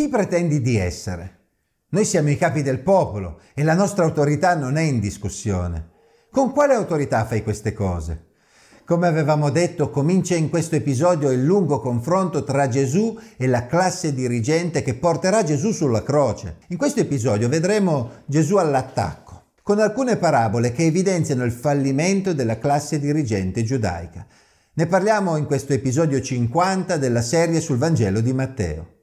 Chi pretendi di essere? Noi siamo i capi del popolo e la nostra autorità non è in discussione. Con quale autorità fai queste cose? Come avevamo detto, comincia in questo episodio il lungo confronto tra Gesù e la classe dirigente che porterà Gesù sulla croce. In questo episodio vedremo Gesù all'attacco, con alcune parabole che evidenziano il fallimento della classe dirigente giudaica. Ne parliamo in questo episodio 50 della serie sul Vangelo di Matteo.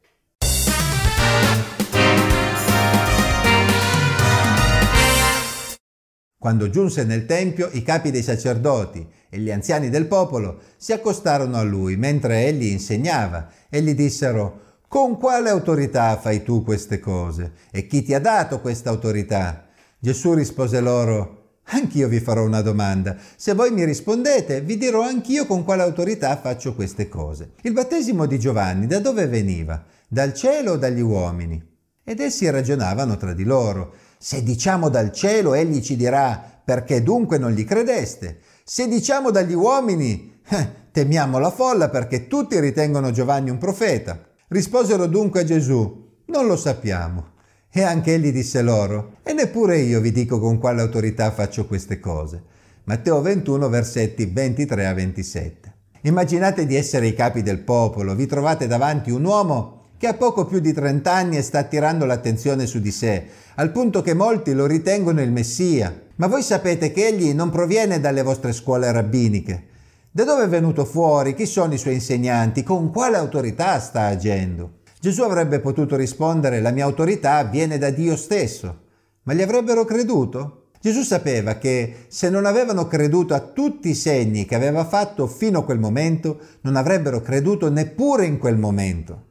Quando giunse nel Tempio, i capi dei sacerdoti e gli anziani del popolo si accostarono a lui mentre egli insegnava e gli dissero Con quale autorità fai tu queste cose? E chi ti ha dato questa autorità? Gesù rispose loro Anch'io vi farò una domanda. Se voi mi rispondete, vi dirò anch'io con quale autorità faccio queste cose. Il battesimo di Giovanni da dove veniva? Dal cielo o dagli uomini? Ed essi ragionavano tra di loro. Se diciamo dal cielo, egli ci dirà perché dunque non gli credeste. Se diciamo dagli uomini, eh, temiamo la folla perché tutti ritengono Giovanni un profeta. Risposero dunque a Gesù, non lo sappiamo. E anche egli disse loro, e neppure io vi dico con quale autorità faccio queste cose. Matteo 21, versetti 23 a 27. Immaginate di essere i capi del popolo, vi trovate davanti un uomo che a poco più di 30 anni sta attirando l'attenzione su di sé, al punto che molti lo ritengono il Messia. Ma voi sapete che egli non proviene dalle vostre scuole rabbiniche. Da dove è venuto fuori? Chi sono i suoi insegnanti? Con quale autorità sta agendo? Gesù avrebbe potuto rispondere la mia autorità viene da Dio stesso. Ma gli avrebbero creduto? Gesù sapeva che se non avevano creduto a tutti i segni che aveva fatto fino a quel momento, non avrebbero creduto neppure in quel momento.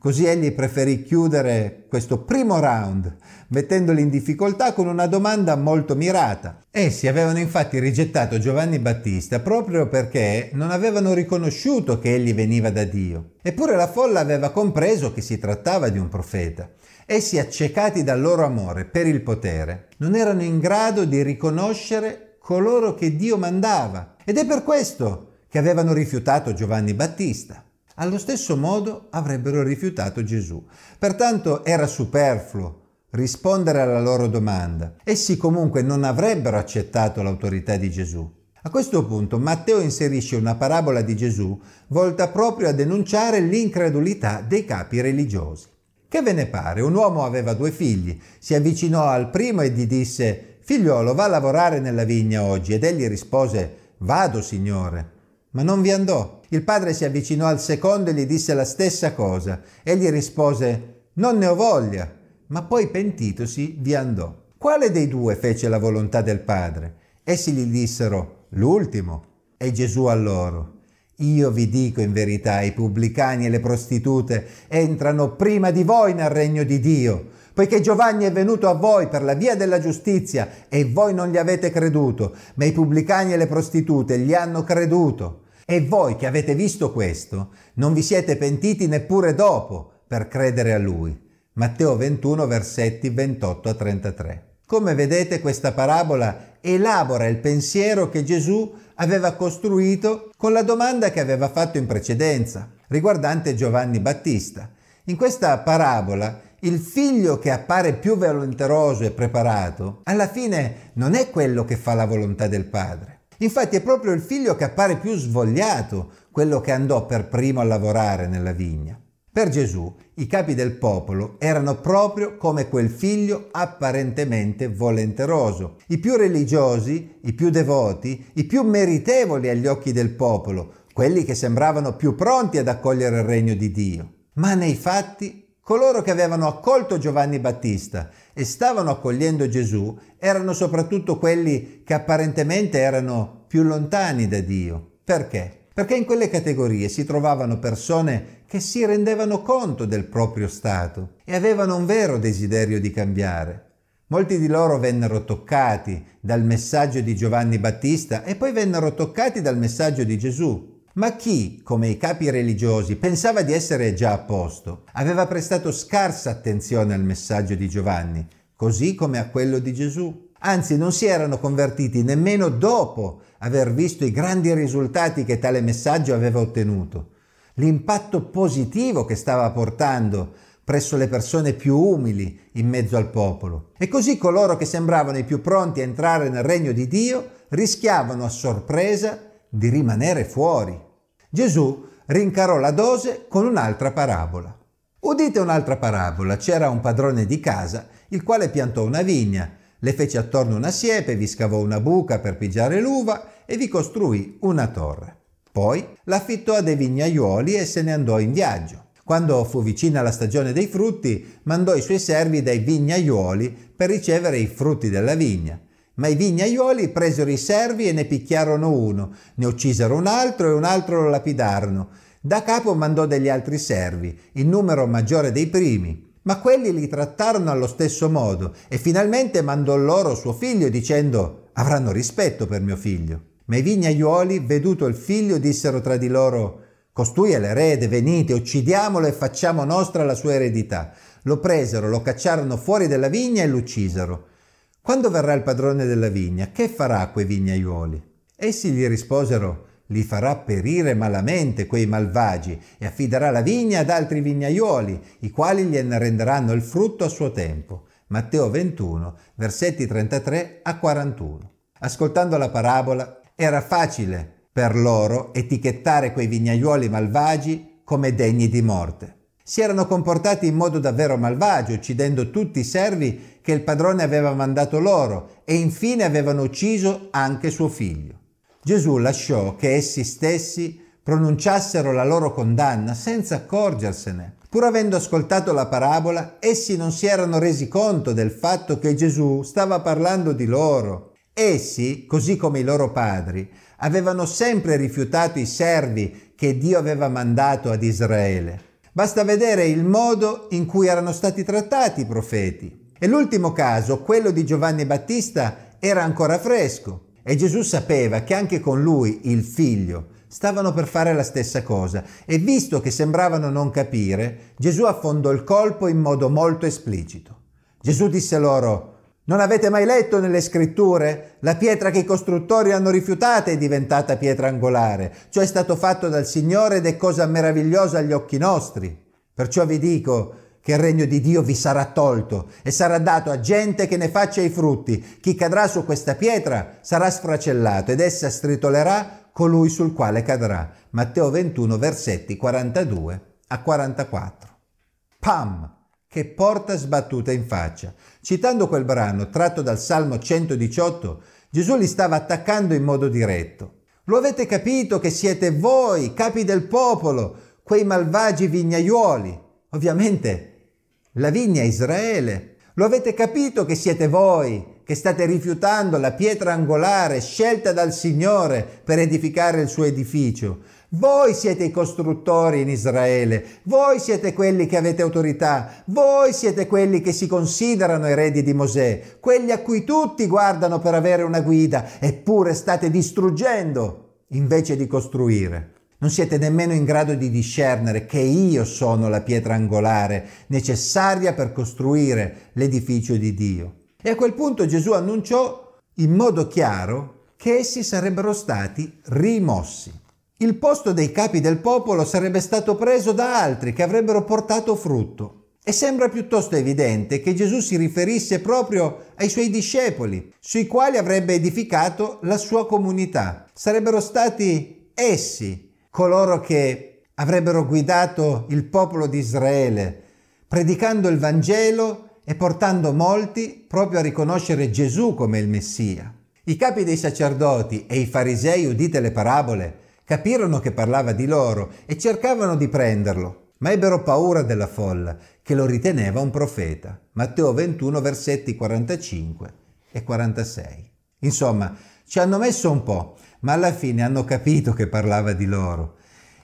Così egli preferì chiudere questo primo round mettendoli in difficoltà con una domanda molto mirata. Essi avevano infatti rigettato Giovanni Battista proprio perché non avevano riconosciuto che egli veniva da Dio. Eppure la folla aveva compreso che si trattava di un profeta. Essi, accecati dal loro amore per il potere, non erano in grado di riconoscere coloro che Dio mandava. Ed è per questo che avevano rifiutato Giovanni Battista allo stesso modo avrebbero rifiutato Gesù. Pertanto era superfluo rispondere alla loro domanda. Essi comunque non avrebbero accettato l'autorità di Gesù. A questo punto Matteo inserisce una parabola di Gesù volta proprio a denunciare l'incredulità dei capi religiosi. Che ve ne pare? Un uomo aveva due figli, si avvicinò al primo e gli disse Figliolo, va a lavorare nella vigna oggi. Ed egli rispose Vado, signore. Ma non vi andò. Il padre si avvicinò al secondo e gli disse la stessa cosa. Egli rispose, non ne ho voglia, ma poi pentitosi vi andò. Quale dei due fece la volontà del padre? Essi gli dissero, l'ultimo. E Gesù a loro, io vi dico in verità, i pubblicani e le prostitute entrano prima di voi nel regno di Dio, poiché Giovanni è venuto a voi per la via della giustizia e voi non gli avete creduto, ma i pubblicani e le prostitute gli hanno creduto. E voi che avete visto questo, non vi siete pentiti neppure dopo per credere a lui. Matteo 21 versetti 28 a 33. Come vedete questa parabola elabora il pensiero che Gesù aveva costruito con la domanda che aveva fatto in precedenza, riguardante Giovanni Battista. In questa parabola il figlio che appare più volenteroso e preparato, alla fine non è quello che fa la volontà del padre, Infatti è proprio il figlio che appare più svogliato, quello che andò per primo a lavorare nella vigna. Per Gesù i capi del popolo erano proprio come quel figlio apparentemente volenteroso, i più religiosi, i più devoti, i più meritevoli agli occhi del popolo, quelli che sembravano più pronti ad accogliere il regno di Dio. Ma nei fatti Coloro che avevano accolto Giovanni Battista e stavano accogliendo Gesù erano soprattutto quelli che apparentemente erano più lontani da Dio. Perché? Perché in quelle categorie si trovavano persone che si rendevano conto del proprio stato e avevano un vero desiderio di cambiare. Molti di loro vennero toccati dal messaggio di Giovanni Battista e poi vennero toccati dal messaggio di Gesù. Ma chi, come i capi religiosi, pensava di essere già a posto, aveva prestato scarsa attenzione al messaggio di Giovanni, così come a quello di Gesù. Anzi, non si erano convertiti nemmeno dopo aver visto i grandi risultati che tale messaggio aveva ottenuto, l'impatto positivo che stava portando presso le persone più umili in mezzo al popolo. E così coloro che sembravano i più pronti a entrare nel regno di Dio rischiavano a sorpresa di rimanere fuori. Gesù rincarò la dose con un'altra parabola. Udite un'altra parabola. C'era un padrone di casa, il quale piantò una vigna, le fece attorno una siepe, vi scavò una buca per pigiare l'uva e vi costruì una torre. Poi l'affittò a dei vignaiuoli e se ne andò in viaggio. Quando fu vicina la stagione dei frutti, mandò i suoi servi dai vignaiuoli per ricevere i frutti della vigna. Ma i vignaiuoli presero i servi e ne picchiarono uno, ne uccisero un altro e un altro lo lapidarono. Da capo mandò degli altri servi, in numero maggiore dei primi, ma quelli li trattarono allo stesso modo e finalmente mandò loro suo figlio dicendo avranno rispetto per mio figlio. Ma i vignaiuoli, veduto il figlio, dissero tra di loro Costui è l'erede, venite, uccidiamolo e facciamo nostra la sua eredità. Lo presero, lo cacciarono fuori della vigna e l'uccisero. Quando verrà il padrone della vigna, che farà a quei vignaiuoli? Essi gli risposero, li farà perire malamente quei malvagi e affiderà la vigna ad altri vignaiuoli, i quali gliene renderanno il frutto a suo tempo. Matteo 21, versetti 33 a 41. Ascoltando la parabola, era facile per loro etichettare quei vignaiuoli malvagi come degni di morte. Si erano comportati in modo davvero malvagio, uccidendo tutti i servi che il padrone aveva mandato loro e infine avevano ucciso anche suo figlio. Gesù lasciò che essi stessi pronunciassero la loro condanna senza accorgersene. Pur avendo ascoltato la parabola, essi non si erano resi conto del fatto che Gesù stava parlando di loro. Essi, così come i loro padri, avevano sempre rifiutato i servi che Dio aveva mandato ad Israele. Basta vedere il modo in cui erano stati trattati i profeti. E l'ultimo caso, quello di Giovanni Battista, era ancora fresco e Gesù sapeva che anche con lui, il figlio, stavano per fare la stessa cosa e visto che sembravano non capire, Gesù affondò il colpo in modo molto esplicito. Gesù disse loro, non avete mai letto nelle scritture? La pietra che i costruttori hanno rifiutata è diventata pietra angolare. Ciò è stato fatto dal Signore ed è cosa meravigliosa agli occhi nostri. Perciò vi dico che il regno di Dio vi sarà tolto e sarà dato a gente che ne faccia i frutti. Chi cadrà su questa pietra sarà sfracellato ed essa stritolerà colui sul quale cadrà. Matteo 21 versetti 42 a 44. Pam! che porta sbattuta in faccia. Citando quel brano tratto dal Salmo 118, Gesù li stava attaccando in modo diretto. Lo avete capito che siete voi, capi del popolo, quei malvagi vignaiuoli? Ovviamente la vigna Israele. Lo avete capito che siete voi, che state rifiutando la pietra angolare scelta dal Signore per edificare il suo edificio. Voi siete i costruttori in Israele, voi siete quelli che avete autorità, voi siete quelli che si considerano eredi di Mosè, quelli a cui tutti guardano per avere una guida, eppure state distruggendo invece di costruire. Non siete nemmeno in grado di discernere che io sono la pietra angolare necessaria per costruire l'edificio di Dio. E a quel punto Gesù annunciò in modo chiaro che essi sarebbero stati rimossi. Il posto dei capi del popolo sarebbe stato preso da altri che avrebbero portato frutto. E sembra piuttosto evidente che Gesù si riferisse proprio ai suoi discepoli, sui quali avrebbe edificato la sua comunità. Sarebbero stati essi coloro che avrebbero guidato il popolo di Israele, predicando il Vangelo e portando molti proprio a riconoscere Gesù come il Messia. I capi dei sacerdoti e i farisei, udite le parabole, capirono che parlava di loro e cercavano di prenderlo, ma ebbero paura della folla, che lo riteneva un profeta. Matteo 21, versetti 45 e 46. Insomma, ci hanno messo un po', ma alla fine hanno capito che parlava di loro.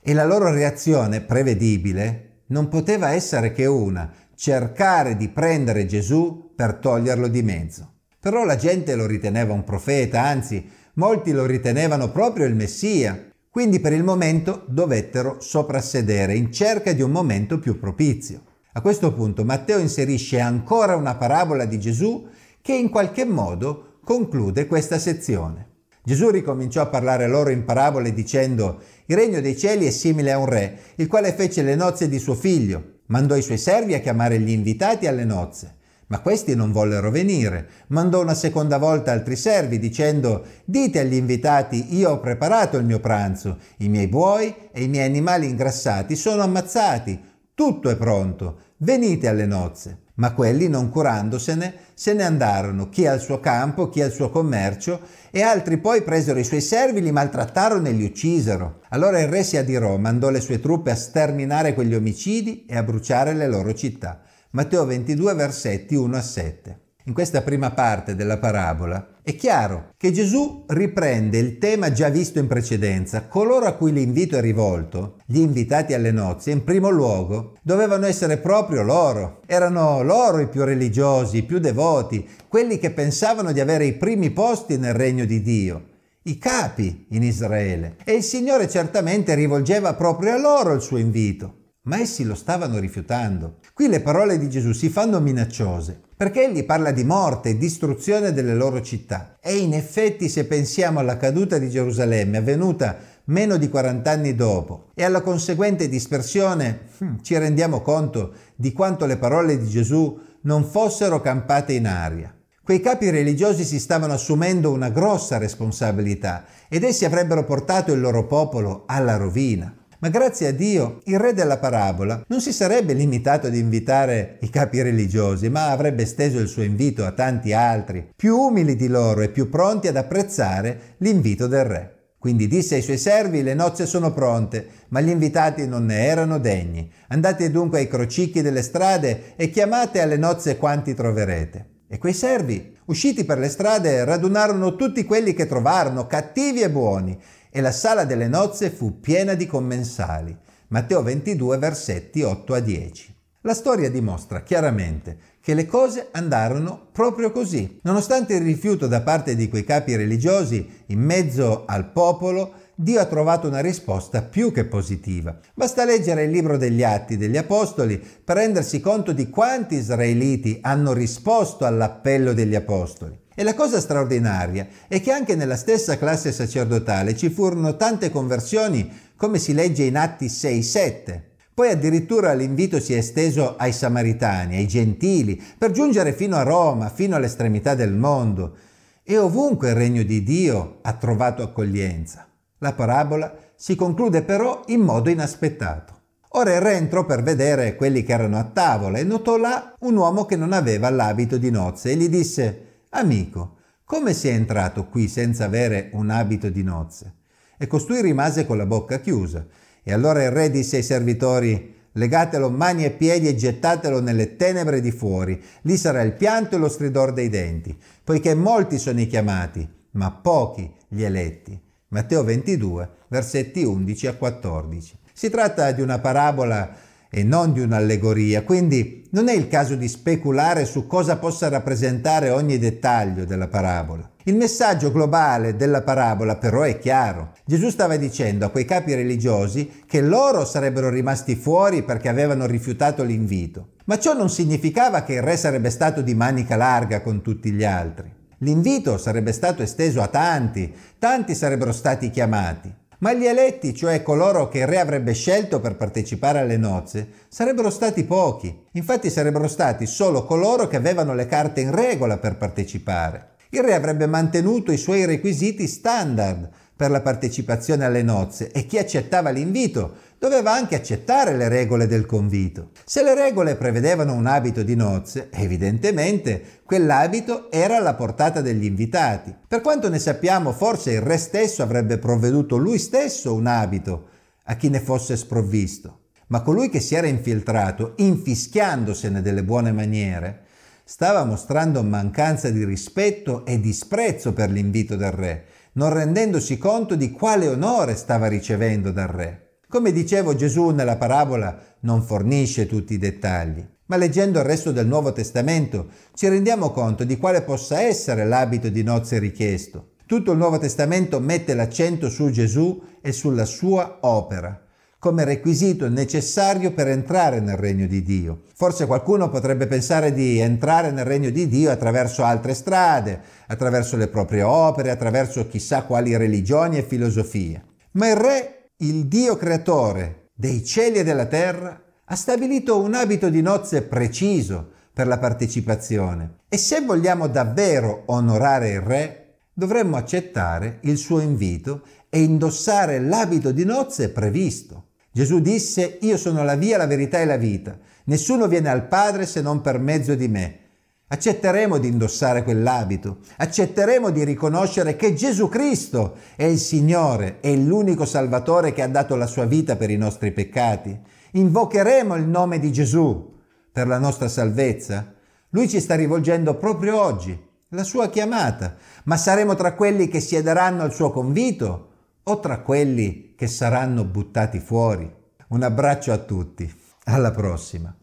E la loro reazione, prevedibile, non poteva essere che una, cercare di prendere Gesù per toglierlo di mezzo. Però la gente lo riteneva un profeta, anzi molti lo ritenevano proprio il Messia, quindi per il momento dovettero soprassedere in cerca di un momento più propizio. A questo punto Matteo inserisce ancora una parabola di Gesù che in qualche modo conclude questa sezione. Gesù ricominciò a parlare loro in parabole dicendo Il regno dei cieli è simile a un re, il quale fece le nozze di suo figlio Mandò i suoi servi a chiamare gli invitati alle nozze. Ma questi non vollero venire. Mandò una seconda volta altri servi dicendo Dite agli invitati io ho preparato il mio pranzo, i miei buoi e i miei animali ingrassati sono ammazzati, tutto è pronto, venite alle nozze. Ma quelli, non curandosene, se ne andarono, chi al suo campo, chi al suo commercio, e altri poi presero i suoi servi, li maltrattarono e li uccisero. Allora il re si adirò, mandò le sue truppe a sterminare quegli omicidi e a bruciare le loro città. Matteo 22 versetti 1 a 7. In questa prima parte della parabola è chiaro che Gesù riprende il tema già visto in precedenza. Coloro a cui l'invito è rivolto, gli invitati alle nozze, in primo luogo dovevano essere proprio loro. Erano loro i più religiosi, i più devoti, quelli che pensavano di avere i primi posti nel regno di Dio i capi in Israele e il Signore certamente rivolgeva proprio a loro il suo invito ma essi lo stavano rifiutando. Qui le parole di Gesù si fanno minacciose, perché egli parla di morte e distruzione delle loro città. E in effetti se pensiamo alla caduta di Gerusalemme avvenuta meno di 40 anni dopo e alla conseguente dispersione, hm, ci rendiamo conto di quanto le parole di Gesù non fossero campate in aria. Quei capi religiosi si stavano assumendo una grossa responsabilità ed essi avrebbero portato il loro popolo alla rovina. Ma grazie a Dio il re della parabola non si sarebbe limitato ad invitare i capi religiosi, ma avrebbe esteso il suo invito a tanti altri, più umili di loro e più pronti ad apprezzare l'invito del re. Quindi disse ai suoi servi, le nozze sono pronte, ma gli invitati non ne erano degni. Andate dunque ai crocicchi delle strade e chiamate alle nozze quanti troverete. E quei servi, usciti per le strade, radunarono tutti quelli che trovarono, cattivi e buoni, e la sala delle nozze fu piena di commensali. Matteo 22 versetti 8 a 10. La storia dimostra chiaramente che le cose andarono proprio così. Nonostante il rifiuto da parte di quei capi religiosi, in mezzo al popolo, Dio ha trovato una risposta più che positiva. Basta leggere il libro degli Atti degli Apostoli per rendersi conto di quanti israeliti hanno risposto all'appello degli Apostoli. E la cosa straordinaria è che anche nella stessa classe sacerdotale ci furono tante conversioni, come si legge in Atti 6-7. Poi addirittura l'invito si è esteso ai samaritani, ai gentili, per giungere fino a Roma, fino all'estremità del mondo. E ovunque il regno di Dio ha trovato accoglienza. La parabola si conclude però in modo inaspettato. Ora il re entrò per vedere quelli che erano a tavola e notò là un uomo che non aveva l'abito di nozze e gli disse Amico, come sei entrato qui senza avere un abito di nozze? E costui rimase con la bocca chiusa. E allora il re disse ai servitori, legatelo mani e piedi e gettatelo nelle tenebre di fuori, lì sarà il pianto e lo stridor dei denti, poiché molti sono i chiamati, ma pochi gli eletti. Matteo 22, versetti 11 a 14. Si tratta di una parabola e non di un'allegoria, quindi non è il caso di speculare su cosa possa rappresentare ogni dettaglio della parabola. Il messaggio globale della parabola però è chiaro. Gesù stava dicendo a quei capi religiosi che loro sarebbero rimasti fuori perché avevano rifiutato l'invito. Ma ciò non significava che il re sarebbe stato di manica larga con tutti gli altri. L'invito sarebbe stato esteso a tanti, tanti sarebbero stati chiamati. Ma gli eletti, cioè coloro che il re avrebbe scelto per partecipare alle nozze, sarebbero stati pochi. Infatti sarebbero stati solo coloro che avevano le carte in regola per partecipare. Il re avrebbe mantenuto i suoi requisiti standard per la partecipazione alle nozze e chi accettava l'invito doveva anche accettare le regole del convito. Se le regole prevedevano un abito di nozze, evidentemente quell'abito era alla portata degli invitati. Per quanto ne sappiamo, forse il re stesso avrebbe provveduto lui stesso un abito a chi ne fosse sprovvisto. Ma colui che si era infiltrato, infischiandosene delle buone maniere, stava mostrando mancanza di rispetto e disprezzo per l'invito del re, non rendendosi conto di quale onore stava ricevendo dal re. Come dicevo, Gesù nella parabola non fornisce tutti i dettagli, ma leggendo il resto del Nuovo Testamento ci rendiamo conto di quale possa essere l'abito di nozze richiesto. Tutto il Nuovo Testamento mette l'accento su Gesù e sulla sua opera come requisito necessario per entrare nel regno di Dio. Forse qualcuno potrebbe pensare di entrare nel regno di Dio attraverso altre strade, attraverso le proprie opere, attraverso chissà quali religioni e filosofie. Ma il Re il Dio creatore dei cieli e della terra Ha stabilito un abito di nozze preciso per la partecipazione e se vogliamo davvero onorare il re, dovremmo accettare il suo invito e indossare l'abito di nozze previsto. Gesù disse, io sono la via, la verità e la vita. Nessuno viene al Padre se non per mezzo di me. Accetteremo di indossare quell'abito, accetteremo di riconoscere che Gesù Cristo è il Signore, è l'unico Salvatore che ha dato la sua vita per i nostri peccati. Invocheremo il nome di Gesù per la nostra salvezza. Lui ci sta rivolgendo proprio oggi, la sua chiamata, ma saremo tra quelli che siederanno al suo convito o tra quelli che saranno buttati fuori. Un abbraccio a tutti, alla prossima.